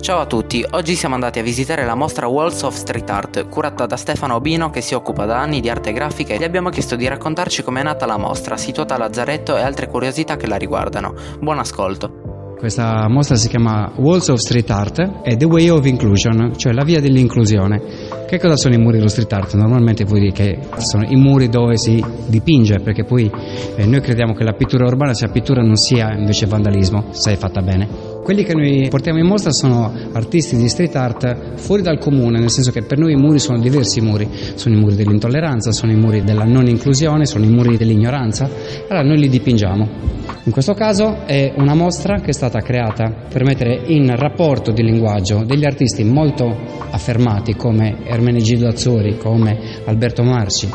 Ciao a tutti, oggi siamo andati a visitare la mostra Walls of Street Art, curata da Stefano Obino che si occupa da anni di arte grafica e gli abbiamo chiesto di raccontarci com'è nata la mostra, situata a Lazzaretto e altre curiosità che la riguardano. Buon ascolto. Questa mostra si chiama Walls of Street Art e The Way of Inclusion, cioè la via dell'inclusione. Che cosa sono i muri dello street art? Normalmente vuol dire che sono i muri dove si dipinge, perché poi eh, noi crediamo che la pittura urbana sia pittura non sia invece vandalismo, se è fatta bene. Quelli che noi portiamo in mostra sono artisti di street art fuori dal comune, nel senso che per noi i muri sono diversi muri, sono i muri dell'intolleranza, sono i muri della non inclusione, sono i muri dell'ignoranza, allora noi li dipingiamo. In questo caso è una mostra che è stata creata per mettere in rapporto di linguaggio degli artisti molto affermati come Ermenegildo Azzori, come Alberto Marci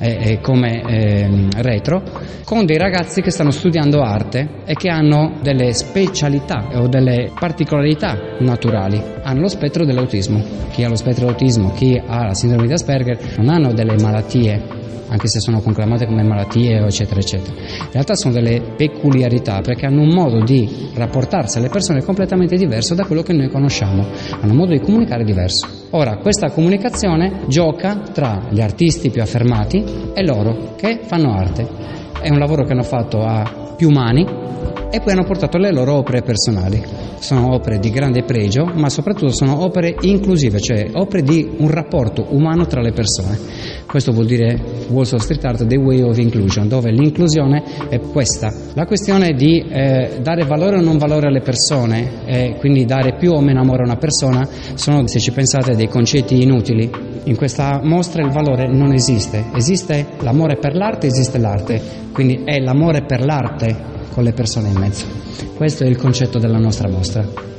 e, e come eh, Retro, con dei ragazzi che stanno studiando arte e che hanno delle specialità o delle particolarità naturali. Hanno lo spettro dell'autismo. Chi ha lo spettro dell'autismo, chi ha la sindrome di Asperger, non hanno delle malattie anche se sono conclamate come malattie eccetera eccetera. In realtà sono delle peculiarità perché hanno un modo di rapportarsi alle persone completamente diverso da quello che noi conosciamo, hanno un modo di comunicare diverso. Ora, questa comunicazione gioca tra gli artisti più affermati e loro che fanno arte. È un lavoro che hanno fatto a più mani e poi hanno portato le loro opere personali. Sono opere di grande pregio, ma soprattutto sono opere inclusive, cioè opere di un rapporto umano tra le persone. Questo vuol dire Walls of Street Art, The Way of Inclusion, dove l'inclusione è questa. La questione di eh, dare valore o non valore alle persone, e quindi dare più o meno amore a una persona, sono, se ci pensate, dei concetti inutili. In questa mostra il valore non esiste, esiste l'amore per l'arte, esiste l'arte, quindi è l'amore per l'arte con le persone in mezzo. Questo è il concetto della nostra mostra.